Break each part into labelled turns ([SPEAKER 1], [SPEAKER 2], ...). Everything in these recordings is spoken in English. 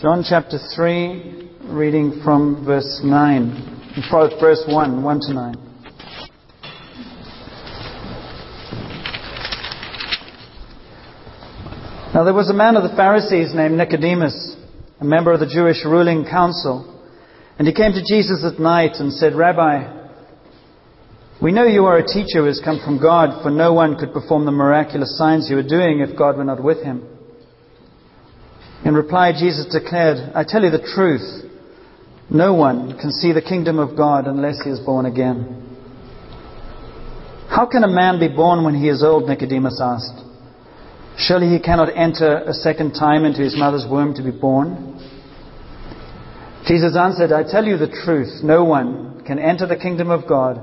[SPEAKER 1] John chapter 3, reading from verse 9, verse 1, 1 to 9. Now there was a man of the Pharisees named Nicodemus, a member of the Jewish ruling council, and he came to Jesus at night and said, Rabbi, we know you are a teacher who has come from God, for no one could perform the miraculous signs you are doing if God were not with him. In reply, Jesus declared, I tell you the truth. No one can see the kingdom of God unless he is born again. How can a man be born when he is old? Nicodemus asked. Surely he cannot enter a second time into his mother's womb to be born? Jesus answered, I tell you the truth. No one can enter the kingdom of God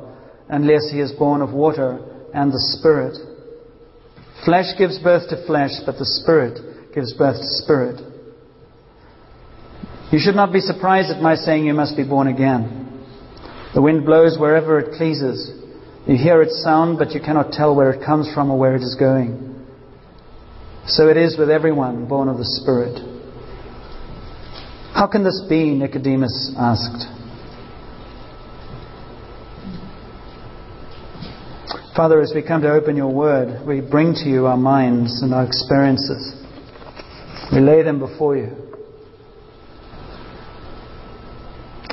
[SPEAKER 1] unless he is born of water and the Spirit. Flesh gives birth to flesh, but the Spirit gives birth to spirit. You should not be surprised at my saying you must be born again. The wind blows wherever it pleases. You hear its sound, but you cannot tell where it comes from or where it is going. So it is with everyone born of the Spirit. How can this be? Nicodemus asked. Father, as we come to open your word, we bring to you our minds and our experiences. We lay them before you.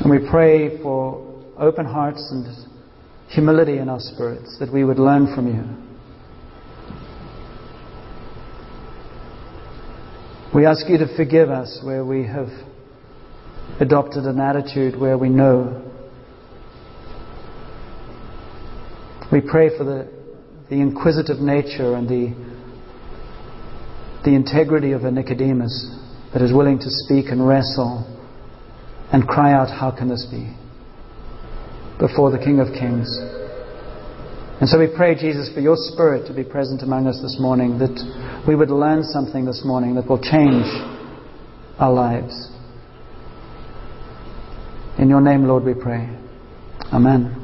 [SPEAKER 1] And we pray for open hearts and humility in our spirits that we would learn from you. We ask you to forgive us where we have adopted an attitude where we know. We pray for the, the inquisitive nature and the the integrity of a Nicodemus that is willing to speak and wrestle and cry out, How can this be? before the King of Kings. And so we pray, Jesus, for your Spirit to be present among us this morning, that we would learn something this morning that will change our lives. In your name, Lord, we pray. Amen.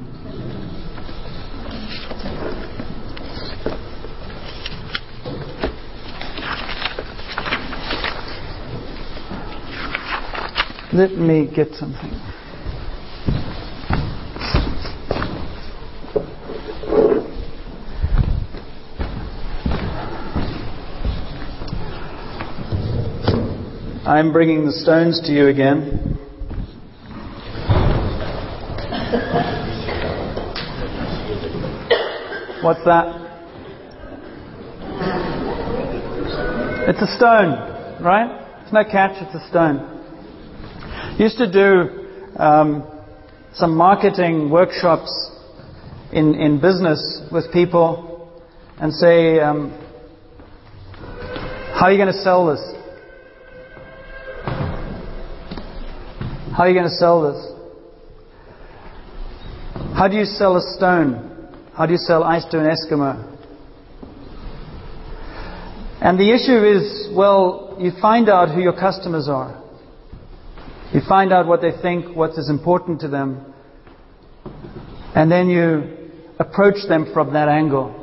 [SPEAKER 1] Let me get something. I'm bringing the stones to you again. What's that? It's a stone, right? It's no catch, it's a stone used to do um, some marketing workshops in, in business with people and say, um, How are you going to sell this? How are you going to sell this? How do you sell a stone? How do you sell ice to an Eskimo? And the issue is, well, you find out who your customers are. You find out what they think, what is important to them, and then you approach them from that angle.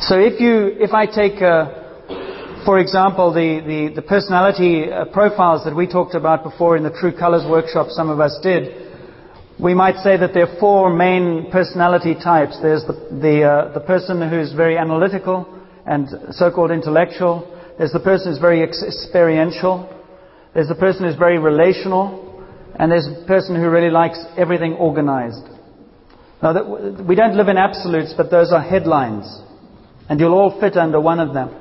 [SPEAKER 1] So if you, if I take, uh, for example, the, the, the personality uh, profiles that we talked about before in the True Colors workshop, some of us did, we might say that there are four main personality types. There's the, the, uh, the person who's very analytical and so-called intellectual. There's the person who's very experiential. There's a person who's very relational, and there's a person who really likes everything organized. Now, that, we don't live in absolutes, but those are headlines, and you'll all fit under one of them.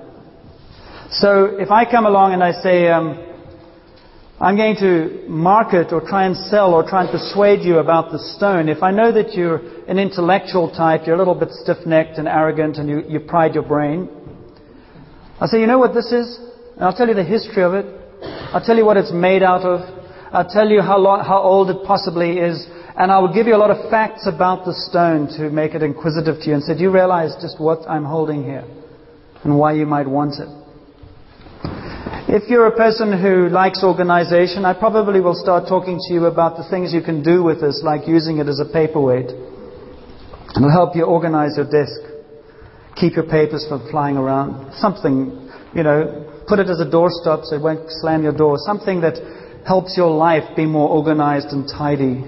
[SPEAKER 1] So, if I come along and I say, um, I'm going to market or try and sell or try and persuade you about the stone, if I know that you're an intellectual type, you're a little bit stiff necked and arrogant, and you, you pride your brain, I'll say, you know what this is? And I'll tell you the history of it. I'll tell you what it's made out of. I'll tell you how, long, how old it possibly is. And I will give you a lot of facts about the stone to make it inquisitive to you and say, Do you realize just what I'm holding here and why you might want it? If you're a person who likes organization, I probably will start talking to you about the things you can do with this, like using it as a paperweight. It'll help you organize your desk, keep your papers from flying around. Something, you know, put it as a doorstop so it won't slam your door. Something that helps your life be more organized and tidy.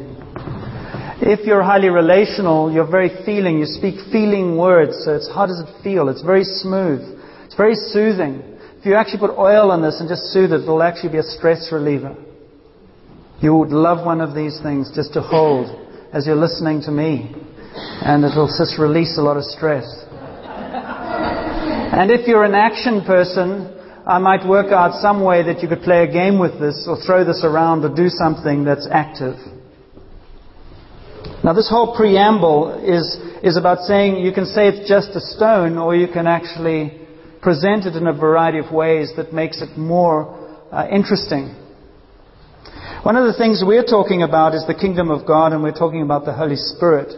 [SPEAKER 1] If you're highly relational, you're very feeling. You speak feeling words. So it's how does it feel? It's very smooth. It's very soothing. If you actually put oil on this and just soothe it, it'll actually be a stress reliever. You would love one of these things just to hold as you're listening to me. And it'll just release a lot of stress. And if you're an action person, I might work out some way that you could play a game with this or throw this around or do something that's active. Now, this whole preamble is, is about saying you can say it's just a stone, or you can actually present it in a variety of ways that makes it more uh, interesting. One of the things we're talking about is the kingdom of God, and we're talking about the Holy Spirit.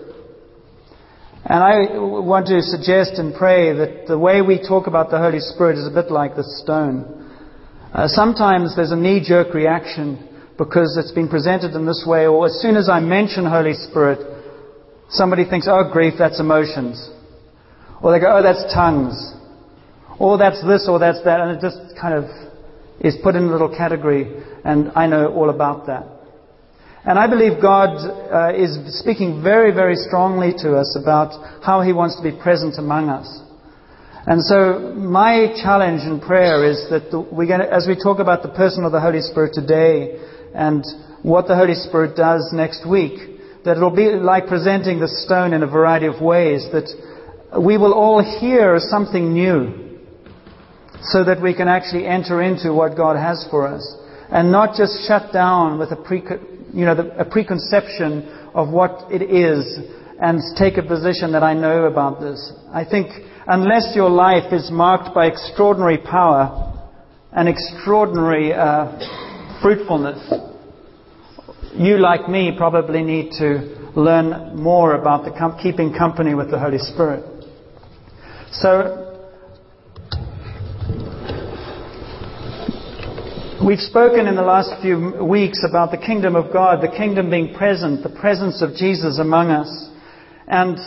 [SPEAKER 1] And I want to suggest and pray that the way we talk about the Holy Spirit is a bit like the stone. Uh, sometimes there's a knee jerk reaction because it's been presented in this way, or as soon as I mention Holy Spirit, somebody thinks, oh, grief, that's emotions. Or they go, oh, that's tongues. Or that's this, or that's that, and it just kind of is put in a little category, and I know all about that. And I believe God uh, is speaking very, very strongly to us about how He wants to be present among us. And so my challenge in prayer is that the, we're going to, as we talk about the person of the Holy Spirit today, and what the Holy Spirit does next week. That it'll be like presenting the stone in a variety of ways, that we will all hear something new so that we can actually enter into what God has for us and not just shut down with a, pre- you know, the, a preconception of what it is and take a position that I know about this. I think unless your life is marked by extraordinary power and extraordinary uh, fruitfulness. You, like me, probably need to learn more about the com- keeping company with the Holy Spirit. So, We've spoken in the last few weeks about the kingdom of God, the kingdom being present, the presence of Jesus among us. And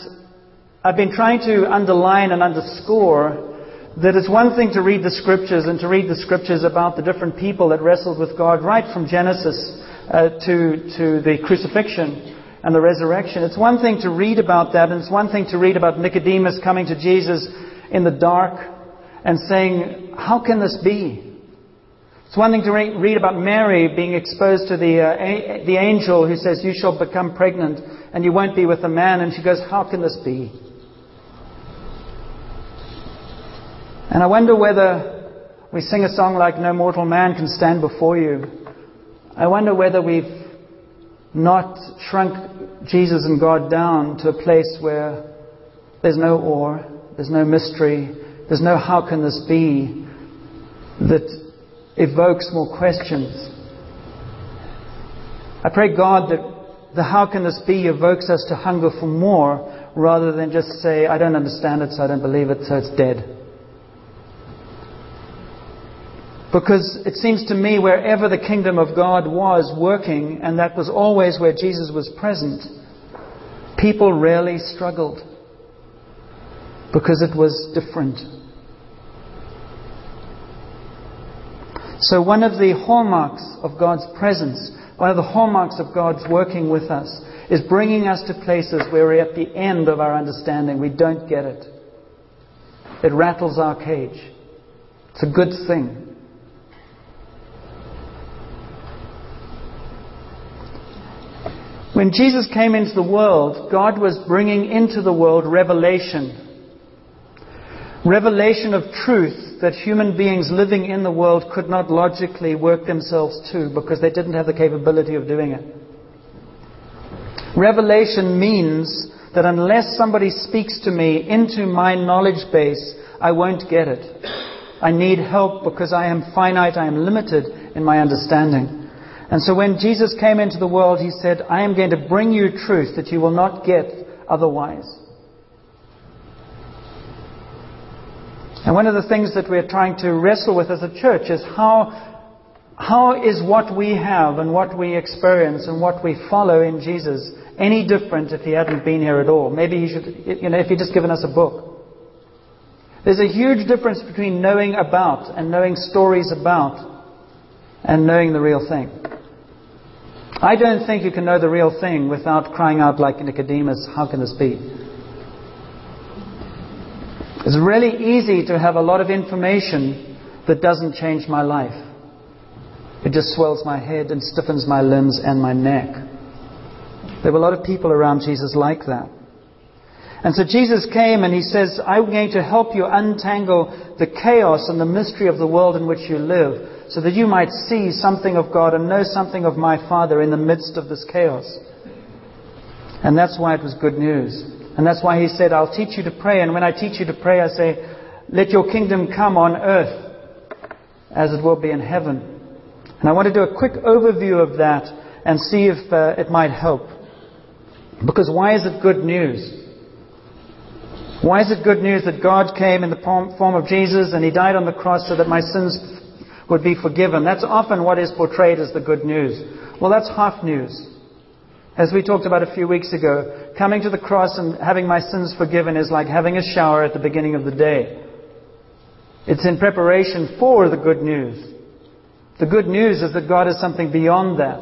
[SPEAKER 1] I've been trying to underline and underscore that it's one thing to read the scriptures and to read the scriptures about the different people that wrestled with God right from Genesis uh, to, to the crucifixion and the resurrection. It's one thing to read about that, and it's one thing to read about Nicodemus coming to Jesus in the dark and saying, How can this be? It's one thing to re- read about Mary being exposed to the, uh, a- the angel who says, You shall become pregnant and you won't be with a man. And she goes, How can this be? And I wonder whether we sing a song like No Mortal Man Can Stand Before You. I wonder whether we've not shrunk Jesus and God down to a place where there's no awe, there's no mystery, there's no how can this be that evokes more questions. I pray God that the how can this be evokes us to hunger for more rather than just say, I don't understand it, so I don't believe it, so it's dead. Because it seems to me wherever the kingdom of God was working, and that was always where Jesus was present, people rarely struggled. Because it was different. So, one of the hallmarks of God's presence, one of the hallmarks of God's working with us, is bringing us to places where we're at the end of our understanding. We don't get it. It rattles our cage. It's a good thing. When Jesus came into the world, God was bringing into the world revelation. Revelation of truth that human beings living in the world could not logically work themselves to because they didn't have the capability of doing it. Revelation means that unless somebody speaks to me into my knowledge base, I won't get it. I need help because I am finite, I am limited in my understanding. And so when Jesus came into the world, he said, I am going to bring you truth that you will not get otherwise. And one of the things that we're trying to wrestle with as a church is how, how is what we have and what we experience and what we follow in Jesus any different if he hadn't been here at all? Maybe he should, you know, if he'd just given us a book. There's a huge difference between knowing about and knowing stories about and knowing the real thing. I don't think you can know the real thing without crying out like Nicodemus, how can this be? It's really easy to have a lot of information that doesn't change my life. It just swells my head and stiffens my limbs and my neck. There were a lot of people around Jesus like that. And so Jesus came and he says, I'm going to help you untangle the chaos and the mystery of the world in which you live so that you might see something of God and know something of my Father in the midst of this chaos. And that's why it was good news. And that's why he said, I'll teach you to pray. And when I teach you to pray, I say, let your kingdom come on earth as it will be in heaven. And I want to do a quick overview of that and see if uh, it might help. Because why is it good news? Why is it good news that God came in the form of Jesus and He died on the cross so that my sins would be forgiven? That's often what is portrayed as the good news. Well, that's half news. As we talked about a few weeks ago, coming to the cross and having my sins forgiven is like having a shower at the beginning of the day. It's in preparation for the good news. The good news is that God is something beyond that.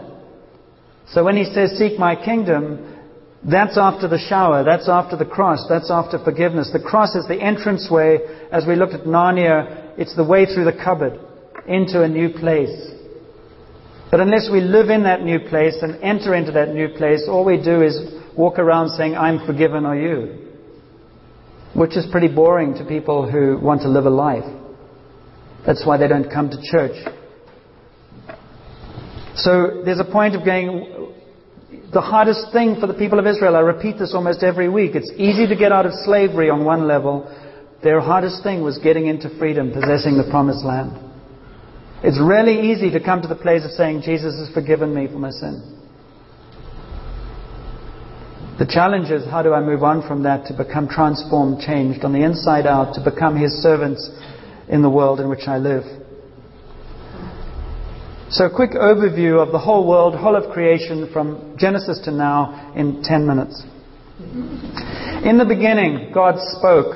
[SPEAKER 1] So when He says, Seek my kingdom, that's after the shower. That's after the cross. That's after forgiveness. The cross is the entranceway. As we looked at Narnia, it's the way through the cupboard into a new place. But unless we live in that new place and enter into that new place, all we do is walk around saying, I'm forgiven, are you? Which is pretty boring to people who want to live a life. That's why they don't come to church. So there's a point of going, the hardest thing for the people of Israel, I repeat this almost every week, it's easy to get out of slavery on one level. Their hardest thing was getting into freedom, possessing the promised land. It's really easy to come to the place of saying, Jesus has forgiven me for my sin. The challenge is, how do I move on from that to become transformed, changed on the inside out, to become His servants in the world in which I live? So, a quick overview of the whole world, whole of creation from Genesis to now in 10 minutes. In the beginning, God spoke.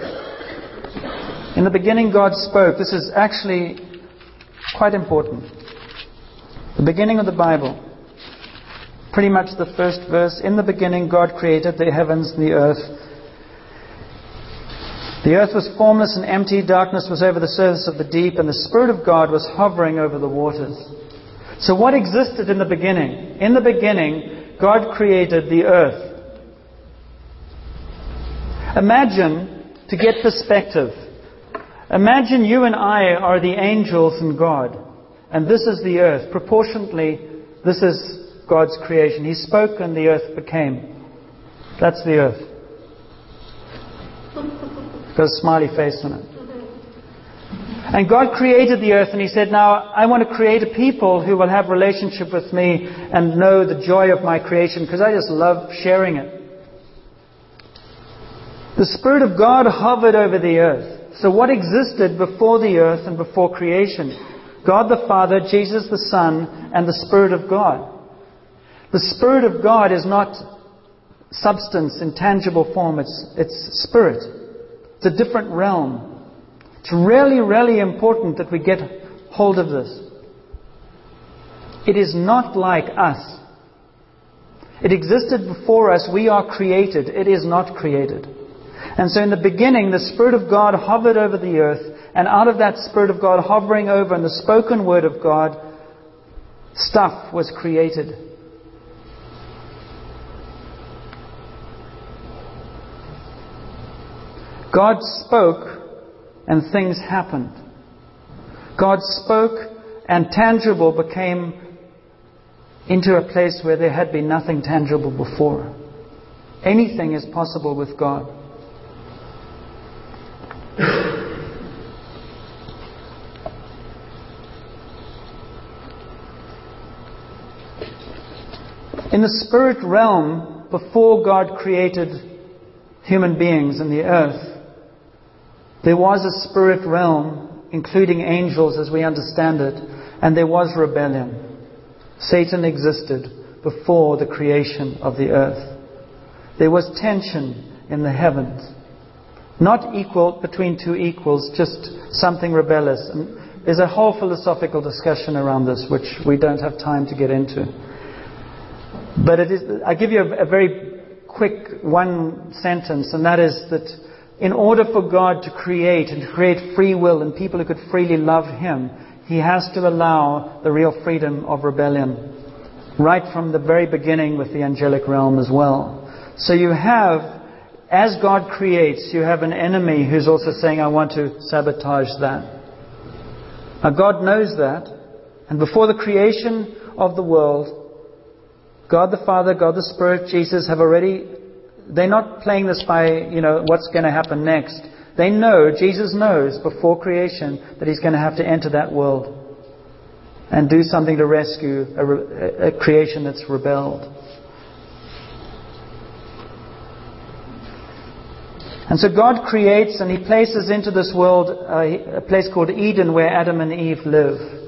[SPEAKER 1] In the beginning, God spoke. This is actually Quite important. The beginning of the Bible. Pretty much the first verse. In the beginning, God created the heavens and the earth. The earth was formless and empty, darkness was over the surface of the deep, and the Spirit of God was hovering over the waters. So, what existed in the beginning? In the beginning, God created the earth. Imagine, to get perspective, Imagine you and I are the angels and God, and this is the earth. Proportionately, this is God's creation. He spoke and the earth became. That's the earth. Got a smiley face on it. And God created the earth and He said, Now I want to create a people who will have relationship with me and know the joy of my creation because I just love sharing it. The Spirit of God hovered over the earth. So, what existed before the earth and before creation? God the Father, Jesus the Son, and the Spirit of God. The Spirit of God is not substance in tangible form, it's, it's spirit. It's a different realm. It's really, really important that we get hold of this. It is not like us. It existed before us. We are created. It is not created. And so in the beginning, the Spirit of God hovered over the earth, and out of that Spirit of God hovering over and the spoken word of God, stuff was created. God spoke, and things happened. God spoke, and tangible became into a place where there had been nothing tangible before. Anything is possible with God. In the spirit realm, before God created human beings and the earth, there was a spirit realm, including angels as we understand it, and there was rebellion. Satan existed before the creation of the earth. There was tension in the heavens. Not equal between two equals, just something rebellious. And there's a whole philosophical discussion around this, which we don't have time to get into. But it is, I give you a, a very quick one sentence, and that is that in order for God to create and to create free will and people who could freely love Him, He has to allow the real freedom of rebellion. Right from the very beginning with the angelic realm as well. So you have, as God creates, you have an enemy who's also saying, I want to sabotage that. Now God knows that. And before the creation of the world, God the Father, God the Spirit, Jesus have already, they're not playing this by, you know, what's going to happen next. They know, Jesus knows before creation that he's going to have to enter that world and do something to rescue a, a creation that's rebelled. And so God creates and He places into this world a, a place called Eden where Adam and Eve live.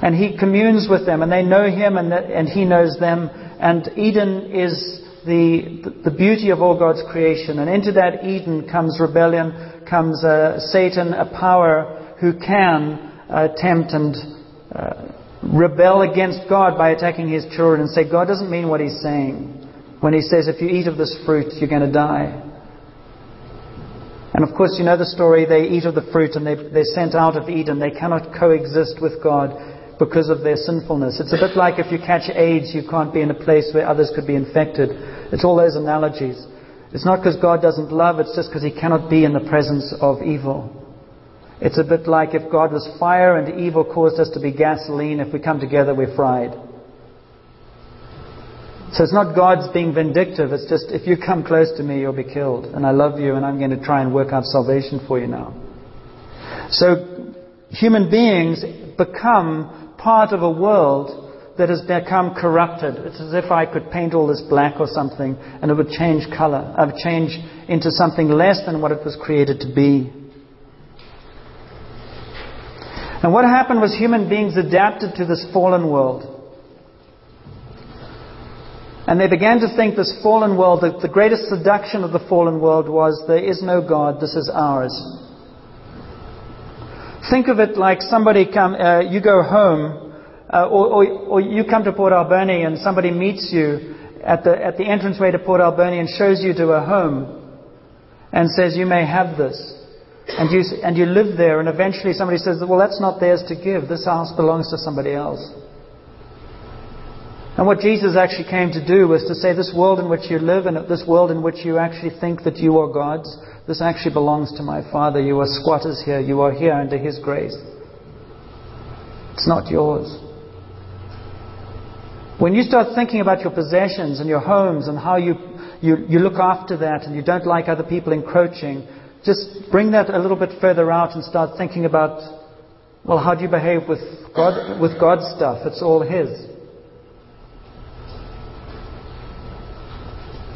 [SPEAKER 1] And he communes with them, and they know him, and, and he knows them. And Eden is the, the beauty of all God's creation. And into that Eden comes rebellion, comes uh, Satan, a power who can uh, tempt and uh, rebel against God by attacking his children and say, God doesn't mean what he's saying. When he says, if you eat of this fruit, you're going to die. And of course, you know the story. They eat of the fruit and they, they're sent out of Eden. They cannot coexist with God because of their sinfulness. It's a bit like if you catch AIDS, you can't be in a place where others could be infected. It's all those analogies. It's not because God doesn't love, it's just because He cannot be in the presence of evil. It's a bit like if God was fire and evil caused us to be gasoline, if we come together, we're fried. So it's not God's being vindictive, it's just if you come close to me, you'll be killed. And I love you, and I'm going to try and work out salvation for you now. So human beings become part of a world that has become corrupted. It's as if I could paint all this black or something and it would change color. It would change into something less than what it was created to be. And what happened was human beings adapted to this fallen world. And they began to think this fallen world, that the greatest seduction of the fallen world was there is no God, this is ours. Think of it like somebody come, uh, you go home, uh, or, or, or, you come to Port Alberni and somebody meets you at the, at the entranceway to Port Alberni and shows you to a home and says, you may have this. And you, and you live there and eventually somebody says, well, that's not theirs to give. This house belongs to somebody else. And what Jesus actually came to do was to say, this world in which you live and this world in which you actually think that you are God's, this actually belongs to my Father. You are squatters here. You are here under His grace. It's not yours. When you start thinking about your possessions and your homes and how you, you, you look after that and you don't like other people encroaching, just bring that a little bit further out and start thinking about, well, how do you behave with, God, with God's stuff? It's all His.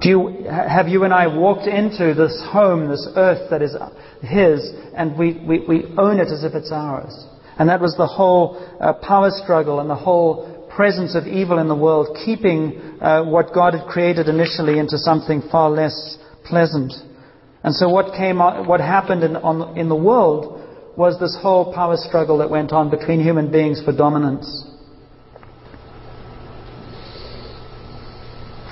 [SPEAKER 1] Do you, have you and I walked into this home, this earth that is His, and we, we, we own it as if it's ours? And that was the whole uh, power struggle and the whole presence of evil in the world, keeping uh, what God had created initially into something far less pleasant. And so what came, what happened in, on, in the world was this whole power struggle that went on between human beings for dominance.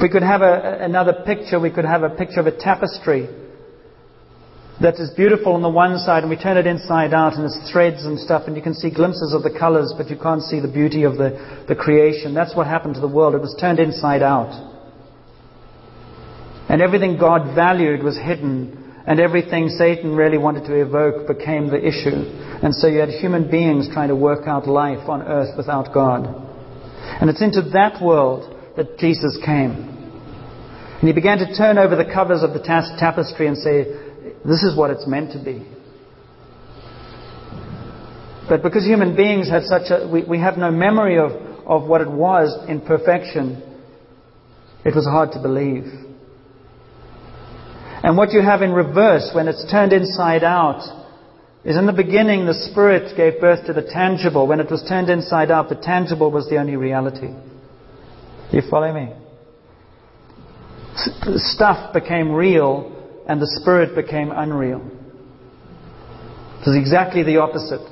[SPEAKER 1] We could have a, another picture, we could have a picture of a tapestry that is beautiful on the one side, and we turn it inside out, and it's threads and stuff, and you can see glimpses of the colors, but you can't see the beauty of the, the creation. That's what happened to the world. It was turned inside out. And everything God valued was hidden, and everything Satan really wanted to evoke became the issue. And so you had human beings trying to work out life on earth without God. And it's into that world that Jesus came. And he began to turn over the covers of the tapestry and say, This is what it's meant to be. But because human beings had such a, we, we have no memory of, of what it was in perfection, it was hard to believe. And what you have in reverse, when it's turned inside out, is in the beginning the Spirit gave birth to the tangible. When it was turned inside out, the tangible was the only reality. You follow me? Stuff became real and the spirit became unreal. It was exactly the opposite.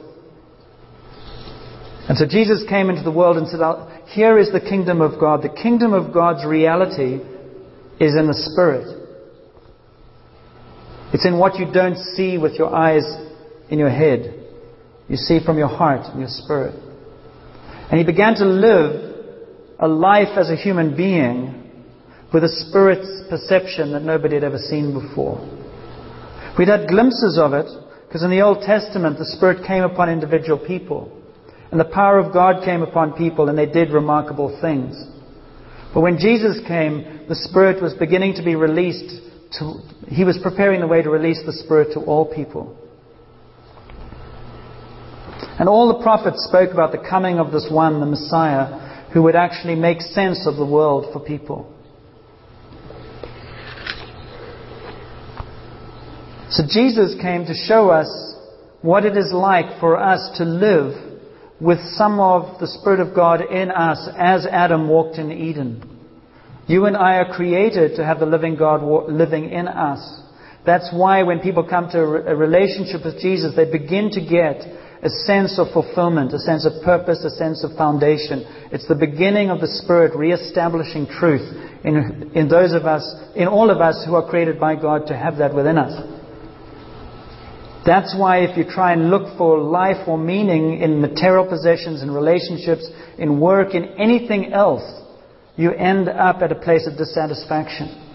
[SPEAKER 1] And so Jesus came into the world and said, Here is the kingdom of God. The kingdom of God's reality is in the spirit. It's in what you don't see with your eyes in your head. You see from your heart and your spirit. And he began to live a life as a human being with a spirit's perception that nobody had ever seen before. We'd had glimpses of it because in the Old Testament the Spirit came upon individual people. And the power of God came upon people and they did remarkable things. But when Jesus came, the Spirit was beginning to be released. To, he was preparing the way to release the Spirit to all people. And all the prophets spoke about the coming of this one, the Messiah, who would actually make sense of the world for people. So Jesus came to show us what it is like for us to live with some of the Spirit of God in us as Adam walked in Eden. You and I are created to have the living God living in us. That's why when people come to a relationship with Jesus, they begin to get a sense of fulfillment, a sense of purpose, a sense of foundation. It's the beginning of the Spirit re-establishing truth in, in those of us, in all of us who are created by God to have that within us. That's why if you try and look for life or meaning in material possessions, in relationships, in work, in anything else, you end up at a place of dissatisfaction.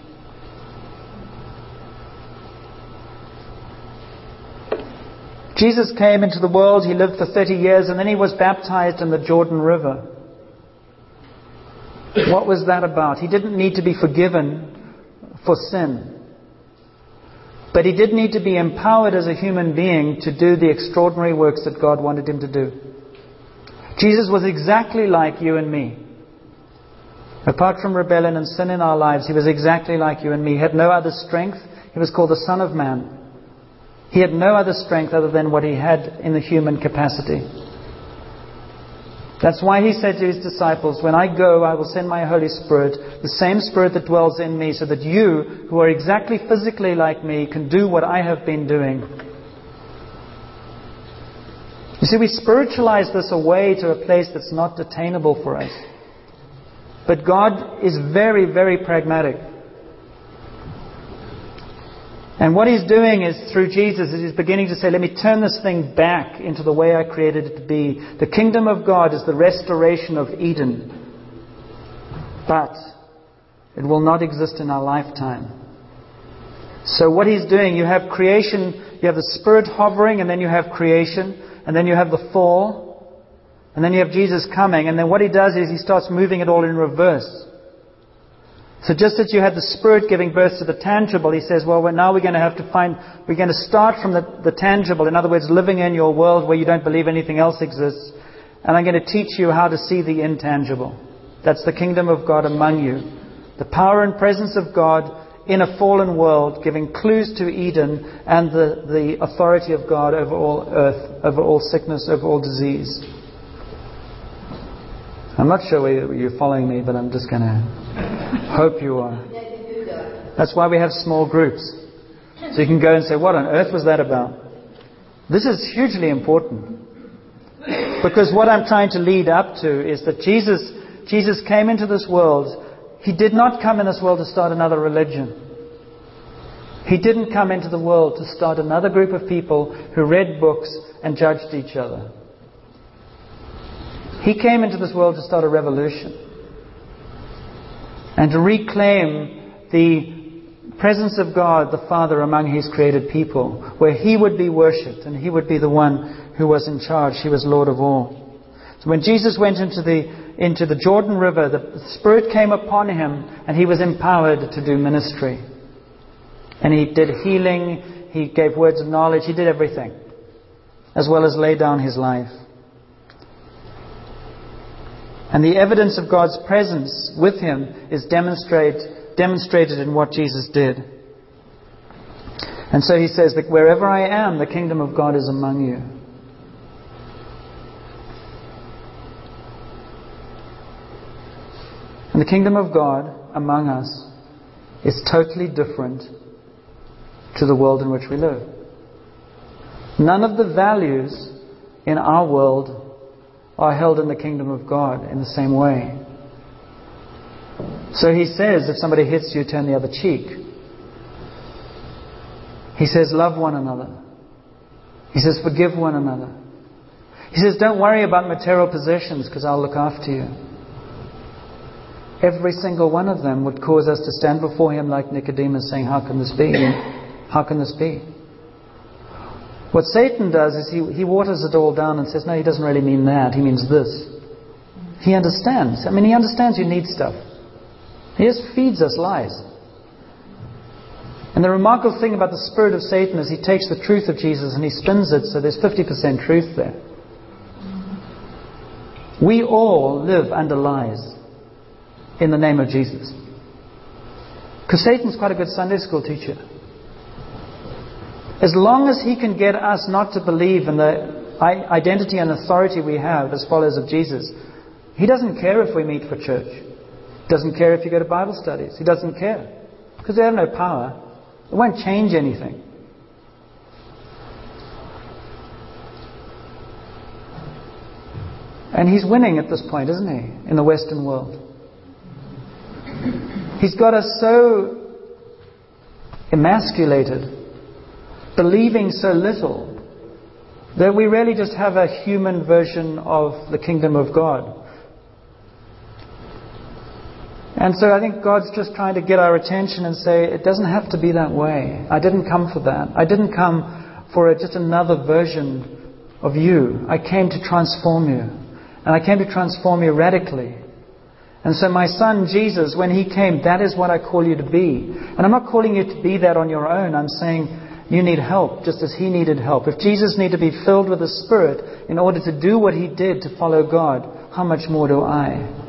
[SPEAKER 1] Jesus came into the world, he lived for 30 years, and then he was baptized in the Jordan River. What was that about? He didn't need to be forgiven for sin. But he did need to be empowered as a human being to do the extraordinary works that God wanted him to do. Jesus was exactly like you and me. Apart from rebellion and sin in our lives, he was exactly like you and me. He had no other strength. He was called the Son of Man. He had no other strength other than what he had in the human capacity. That's why he said to his disciples, When I go, I will send my Holy Spirit, the same Spirit that dwells in me, so that you, who are exactly physically like me, can do what I have been doing. You see, we spiritualize this away to a place that's not attainable for us. But God is very, very pragmatic. And what he's doing is through Jesus is he's beginning to say, let me turn this thing back into the way I created it to be. The kingdom of God is the restoration of Eden. But it will not exist in our lifetime. So what he's doing, you have creation, you have the spirit hovering, and then you have creation, and then you have the fall, and then you have Jesus coming, and then what he does is he starts moving it all in reverse. So just as you had the Spirit giving birth to the tangible, he says, well, now we're going to have to find, we're going to start from the, the tangible. In other words, living in your world where you don't believe anything else exists. And I'm going to teach you how to see the intangible. That's the kingdom of God among you. The power and presence of God in a fallen world, giving clues to Eden and the, the authority of God over all earth, over all sickness, over all disease. I'm not sure whether you're following me, but I'm just going to hope you are. That's why we have small groups. So you can go and say, What on earth was that about? This is hugely important. Because what I'm trying to lead up to is that Jesus, Jesus came into this world. He did not come in this world to start another religion. He didn't come into the world to start another group of people who read books and judged each other. He came into this world to start a revolution and to reclaim the presence of God the Father among His created people, where He would be worshipped and He would be the one who was in charge. He was Lord of all. So when Jesus went into the, into the Jordan River, the Spirit came upon Him and He was empowered to do ministry. And He did healing, He gave words of knowledge, He did everything, as well as lay down His life. And the evidence of God's presence with him is demonstrate, demonstrated in what Jesus did. And so he says that wherever I am, the kingdom of God is among you. And the kingdom of God among us is totally different to the world in which we live. None of the values in our world are held in the kingdom of God in the same way. So he says, if somebody hits you, turn the other cheek. He says, love one another. He says, forgive one another. He says, don't worry about material possessions because I'll look after you. Every single one of them would cause us to stand before him like Nicodemus saying, How can this be? How can this be? What Satan does is he, he waters it all down and says, No, he doesn't really mean that. He means this. He understands. I mean, he understands you need stuff. He just feeds us lies. And the remarkable thing about the spirit of Satan is he takes the truth of Jesus and he spins it so there's 50% truth there. We all live under lies in the name of Jesus. Because Satan's quite a good Sunday school teacher. As long as he can get us not to believe in the identity and authority we have as followers of Jesus, he doesn't care if we meet for church. He doesn't care if you go to Bible studies. He doesn't care. Because they have no power. It won't change anything. And he's winning at this point, isn't he, in the Western world? He's got us so emasculated, believing so little, that we really just have a human version of the kingdom of God. And so I think God's just trying to get our attention and say, it doesn't have to be that way. I didn't come for that. I didn't come for a, just another version of you. I came to transform you. And I came to transform you radically. And so my son Jesus, when he came, that is what I call you to be. And I'm not calling you to be that on your own. I'm saying you need help just as he needed help. If Jesus needed to be filled with the Spirit in order to do what he did to follow God, how much more do I?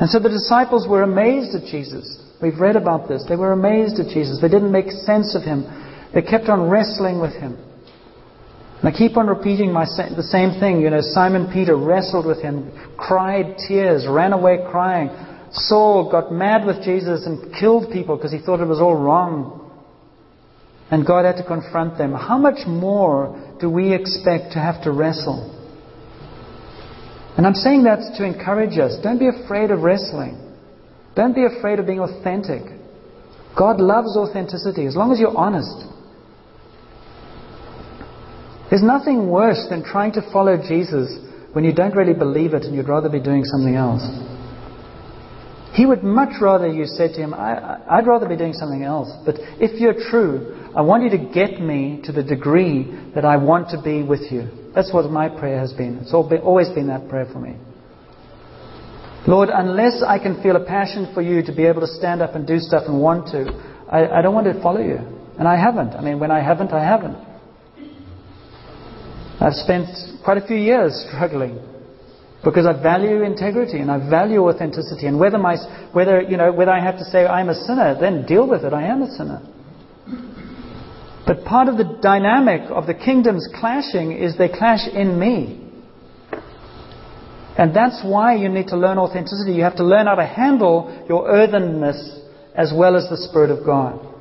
[SPEAKER 1] And so the disciples were amazed at Jesus. We've read about this. They were amazed at Jesus. They didn't make sense of him. They kept on wrestling with him. And I keep on repeating my, the same thing. You know, Simon Peter wrestled with him, cried tears, ran away crying. Saul got mad with Jesus and killed people because he thought it was all wrong. And God had to confront them. How much more do we expect to have to wrestle? And I'm saying that to encourage us. Don't be afraid of wrestling. Don't be afraid of being authentic. God loves authenticity as long as you're honest. There's nothing worse than trying to follow Jesus when you don't really believe it and you'd rather be doing something else. He would much rather you said to him, I, would rather be doing something else. But if you're true, I want you to get me to the degree that I want to be with you. That's what my prayer has been. It's always been that prayer for me. Lord, unless I can feel a passion for you to be able to stand up and do stuff and want to, I, I don't want to follow you. And I haven't. I mean, when I haven't, I haven't. I've spent quite a few years struggling because I value integrity and I value authenticity. And whether my, whether you know, whether I have to say I'm a sinner, then deal with it. I am a sinner. But part of the dynamic of the kingdoms clashing is they clash in me. And that's why you need to learn authenticity. You have to learn how to handle your earthenness as well as the Spirit of God.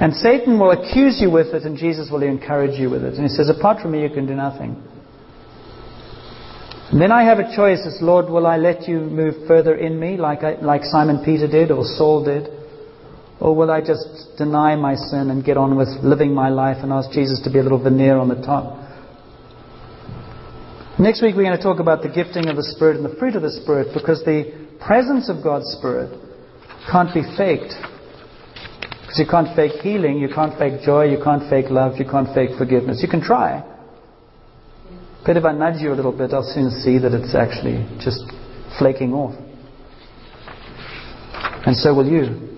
[SPEAKER 1] And Satan will accuse you with it, and Jesus will encourage you with it. And he says, Apart from me, you can do nothing. And then I have a choice as Lord, will I let you move further in me like, I, like Simon Peter did or Saul did? Or will I just deny my sin and get on with living my life and ask Jesus to be a little veneer on the top? Next week we're going to talk about the gifting of the Spirit and the fruit of the Spirit because the presence of God's Spirit can't be faked. Because you can't fake healing, you can't fake joy, you can't fake love, you can't fake forgiveness. You can try. But if I nudge you a little bit, I'll soon see that it's actually just flaking off. And so will you.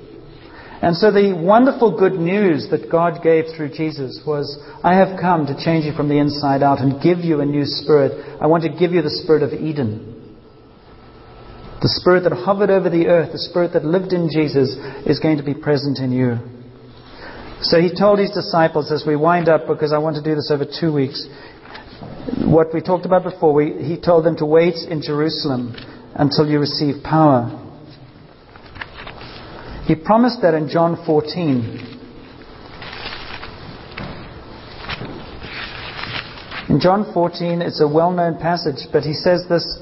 [SPEAKER 1] And so the wonderful good news that God gave through Jesus was, I have come to change you from the inside out and give you a new spirit. I want to give you the spirit of Eden. The spirit that hovered over the earth, the spirit that lived in Jesus, is going to be present in you. So he told his disciples as we wind up, because I want to do this over two weeks, what we talked about before, we, he told them to wait in Jerusalem until you receive power. He promised that in John 14. In John 14, it's a well known passage, but he says this,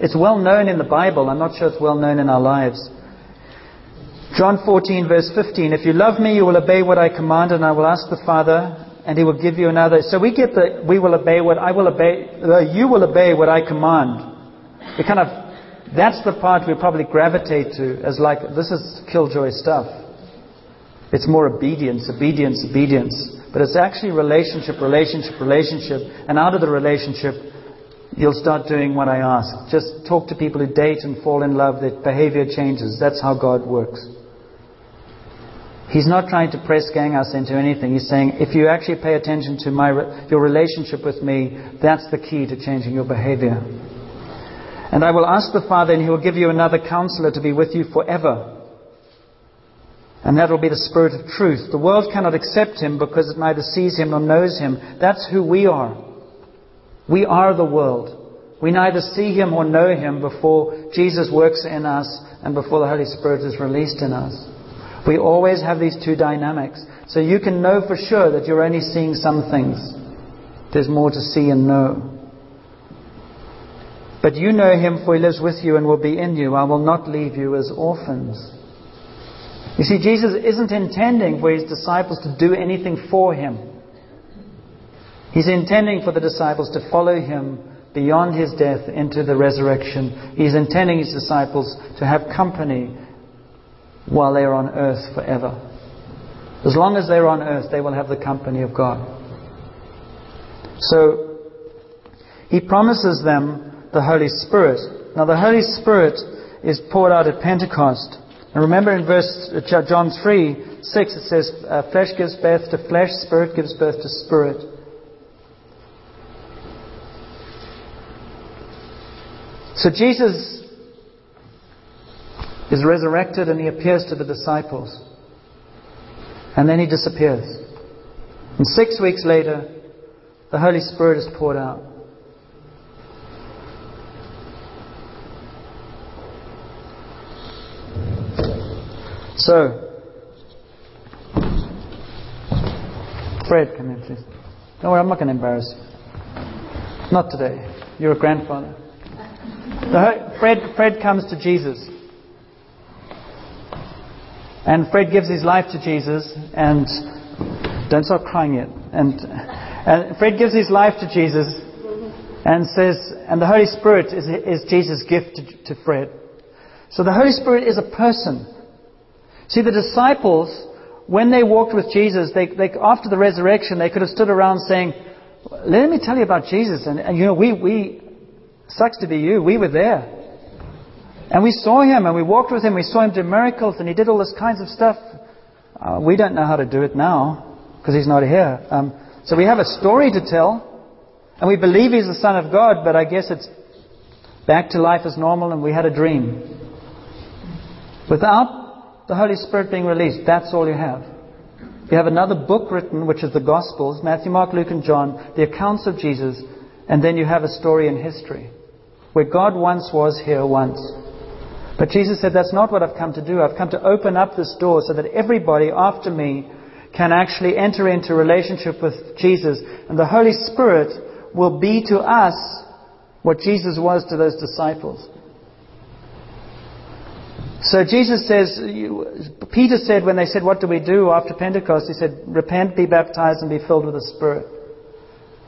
[SPEAKER 1] it's well known in the Bible. I'm not sure it's well known in our lives. John 14, verse 15 If you love me, you will obey what I command, and I will ask the Father, and he will give you another. So we get the we will obey what I will obey, uh, you will obey what I command. We kind of, that's the part we probably gravitate to as like, this is killjoy stuff. It's more obedience, obedience, obedience. But it's actually relationship, relationship, relationship. And out of the relationship, you'll start doing what I ask. Just talk to people who date and fall in love. Their behavior changes. That's how God works. He's not trying to press gang us into anything. He's saying, if you actually pay attention to my, your relationship with me, that's the key to changing your behavior. And I will ask the Father, and He will give you another counselor to be with you forever and that will be the Spirit of truth. The world cannot accept him because it neither sees him nor knows him. That's who we are. We are the world. We neither see him or know him before Jesus works in us and before the Holy Spirit is released in us. We always have these two dynamics. So you can know for sure that you're only seeing some things. There's more to see and know. But you know him, for he lives with you and will be in you. I will not leave you as orphans. You see, Jesus isn't intending for his disciples to do anything for him. He's intending for the disciples to follow him beyond his death into the resurrection. He's intending his disciples to have company while they're on earth forever. As long as they're on earth, they will have the company of God. So, he promises them the Holy Spirit. Now, the Holy Spirit is poured out at Pentecost. And remember in verse uh, John 3 6, it says, uh, Flesh gives birth to flesh, spirit gives birth to spirit. So Jesus is resurrected and he appears to the disciples. And then he disappears. And six weeks later, the Holy Spirit is poured out. So, Fred, come in, please. Don't worry, I'm not going to embarrass you. Not today. You're a grandfather. Fred, Fred comes to Jesus. And Fred gives his life to Jesus, and don't start crying yet. And, and Fred gives his life to Jesus and says, and the Holy Spirit is, is Jesus' gift to, to Fred. So the Holy Spirit is a person. See, the disciples, when they walked with Jesus, they, they, after the resurrection, they could have stood around saying, Let me tell you about Jesus. And, and you know, we, we, sucks to be you, we were there. And we saw him and we walked with him. We saw him do miracles and he did all this kinds of stuff. Uh, we don't know how to do it now because he's not here. Um, so we have a story to tell. And we believe he's the Son of God, but I guess it's back to life as normal and we had a dream. Without the Holy Spirit being released. That's all you have. You have another book written, which is the Gospels Matthew, Mark, Luke, and John, the accounts of Jesus, and then you have a story in history where God once was here once. But Jesus said, That's not what I've come to do. I've come to open up this door so that everybody after me can actually enter into relationship with Jesus. And the Holy Spirit will be to us what Jesus was to those disciples. So Jesus says, Peter said when they said, What do we do after Pentecost? He said, Repent, be baptized, and be filled with the Spirit.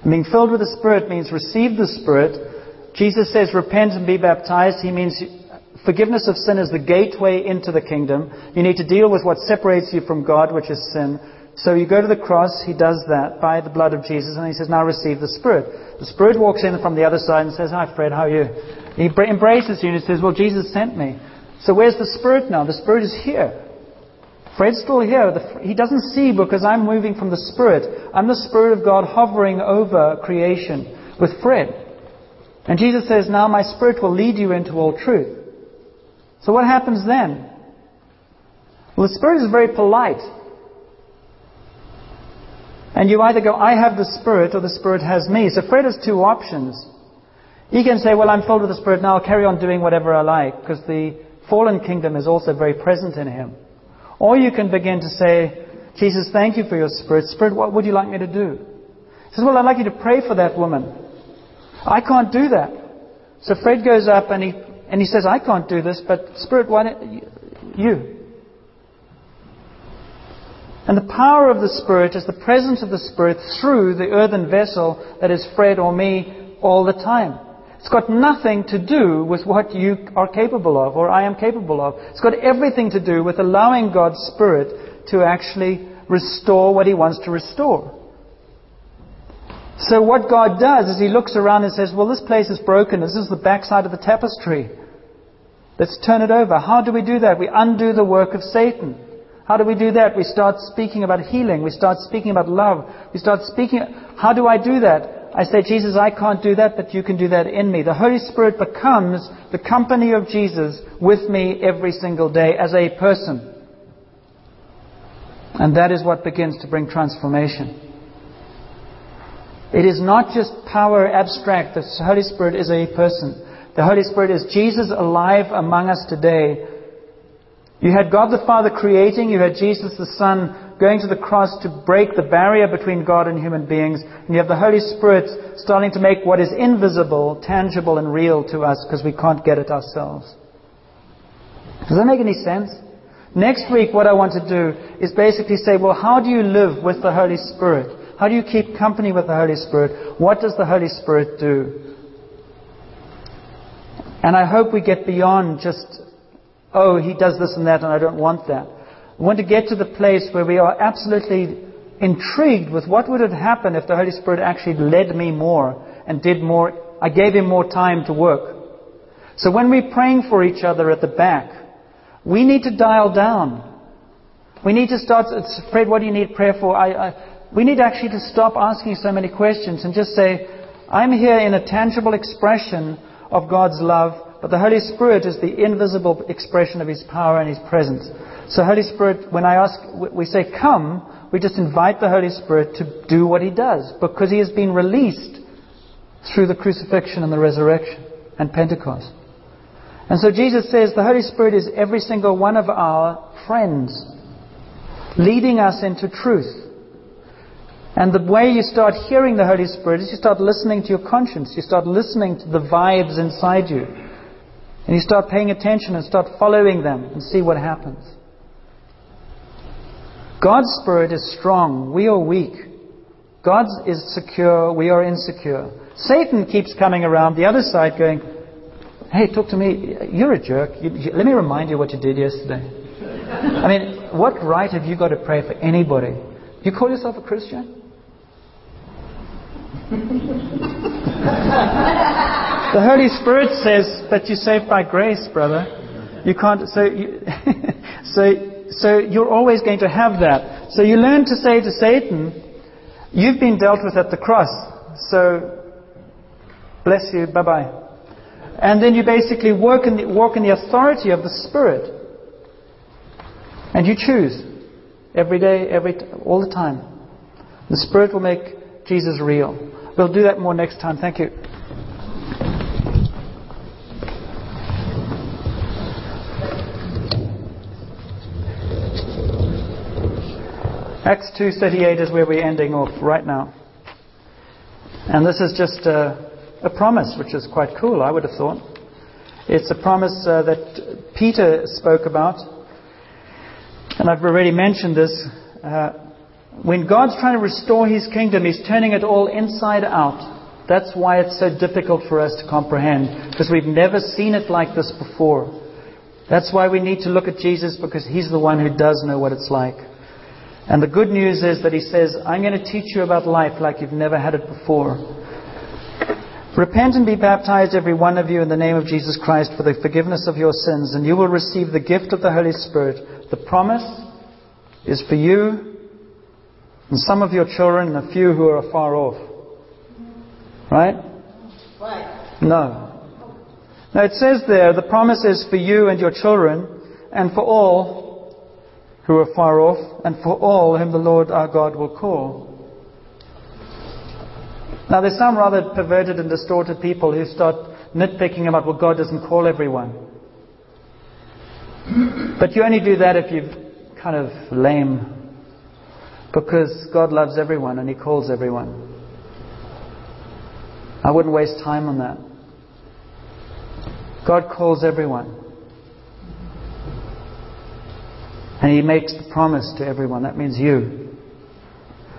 [SPEAKER 1] And being filled with the Spirit means receive the Spirit. Jesus says, Repent and be baptized. He means forgiveness of sin is the gateway into the kingdom. You need to deal with what separates you from God, which is sin. So you go to the cross, he does that by the blood of Jesus, and he says, Now receive the Spirit. The Spirit walks in from the other side and says, Hi, Fred, how are you? He embraces you and he says, Well, Jesus sent me. So where's the Spirit now? The Spirit is here. Fred's still here. He doesn't see because I'm moving from the Spirit. I'm the Spirit of God hovering over creation with Fred. And Jesus says, Now my Spirit will lead you into all truth. So what happens then? Well, the Spirit is very polite. And you either go, I have the Spirit, or the Spirit has me. So Fred has two options. He can say, Well, I'm filled with the Spirit now, I'll carry on doing whatever I like, because the fallen kingdom is also very present in him. Or you can begin to say, Jesus, thank you for your Spirit. Spirit, what would you like me to do? He says, Well, I'd like you to pray for that woman. I can't do that. So Fred goes up and he, and he says, I can't do this, but Spirit, why don't you? And the power of the Spirit is the presence of the Spirit through the earthen vessel that is Fred or me all the time. It's got nothing to do with what you are capable of or I am capable of. It's got everything to do with allowing God's Spirit to actually restore what He wants to restore. So what God does is He looks around and says, well, this place is broken. This is the backside of the tapestry. Let's turn it over. How do we do that? We undo the work of Satan. How do we do that? We start speaking about healing. We start speaking about love. We start speaking. How do I do that? I say, Jesus, I can't do that, but you can do that in me. The Holy Spirit becomes the company of Jesus with me every single day as a person. And that is what begins to bring transformation. It is not just power abstract. The Holy Spirit is a person. The Holy Spirit is Jesus alive among us today. You had God the Father creating, you had Jesus the Son going to the cross to break the barrier between God and human beings, and you have the Holy Spirit starting to make what is invisible tangible and real to us because we can't get it ourselves. Does that make any sense? Next week, what I want to do is basically say, well, how do you live with the Holy Spirit? How do you keep company with the Holy Spirit? What does the Holy Spirit do? And I hope we get beyond just, oh, he does this and that and I don't want that. We want to get to the place where we are absolutely intrigued with what would have happened if the Holy Spirit actually led me more and did more. I gave him more time to work. So when we're praying for each other at the back, we need to dial down. We need to start, uh, Fred, what do you need prayer for? I, I, we need actually to stop asking so many questions and just say, I'm here in a tangible expression of God's love, but the Holy Spirit is the invisible expression of His power and His presence. So, Holy Spirit, when I ask, we say, come, we just invite the Holy Spirit to do what He does because He has been released through the crucifixion and the resurrection and Pentecost. And so Jesus says the Holy Spirit is every single one of our friends, leading us into truth. And the way you start hearing the Holy Spirit is you start listening to your conscience. You start listening to the vibes inside you. And you start paying attention and start following them and see what happens. God's Spirit is strong. We are weak. God is secure. We are insecure. Satan keeps coming around the other side going, Hey, talk to me. You're a jerk. You, you, let me remind you what you did yesterday. I mean, what right have you got to pray for anybody? You call yourself a Christian? The Holy Spirit says that you're saved by grace, brother. You can't. So, you, so, so you're always going to have that. So you learn to say to Satan, "You've been dealt with at the cross. So, bless you. Bye bye." And then you basically work in the, walk in the authority of the Spirit, and you choose every day, every all the time. The Spirit will make Jesus real. We'll do that more next time. Thank you. Acts 2:38 is where we're ending off right now. And this is just a, a, promise, which is quite cool, I would have thought. It's a promise uh, that Peter spoke about. And I've already mentioned this. Uh, when God's trying to restore His kingdom, He's turning it all inside out. That's why it's so difficult for us to comprehend, because we've never seen it like this before. That's why we need to look at Jesus, because He's the one who does know what it's like. And the good news is that He says, I'm going to teach you about life like you've never had it before. Repent and be baptized, every one of you, in the name of Jesus Christ for the forgiveness of your sins, and you will receive the gift of the Holy Spirit. The promise is for you and some of your children and a few who are far off. Right? Right. No. Now it says there, the promise is for you and your children, and for all who are far off, and for all whom the Lord our God will call. Now, there's some rather perverted and distorted people who start nitpicking about, well, God doesn't call everyone. But you only do that if you're kind of lame. Because God loves everyone and He calls everyone. I wouldn't waste time on that. God calls everyone. And He makes the promise to everyone. That means you.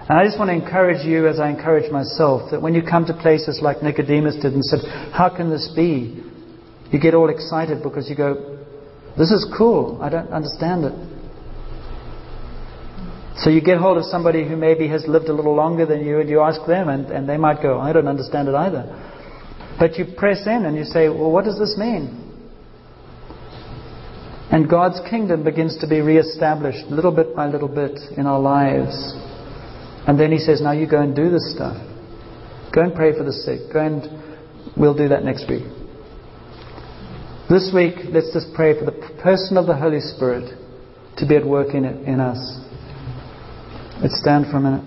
[SPEAKER 1] And I just want to encourage you, as I encourage myself, that when you come to places like Nicodemus did and said, How can this be? You get all excited because you go, This is cool. I don't understand it. So you get hold of somebody who maybe has lived a little longer than you and you ask them, and, and they might go, I don't understand it either. But you press in and you say, Well, what does this mean? And God's kingdom begins to be reestablished little bit by little bit in our lives. And then he says, Now you go and do this stuff. Go and pray for the sick. Go and we'll do that next week. This week, let's just pray for the person of the Holy Spirit to be at work in, it, in us. Let's stand for a minute.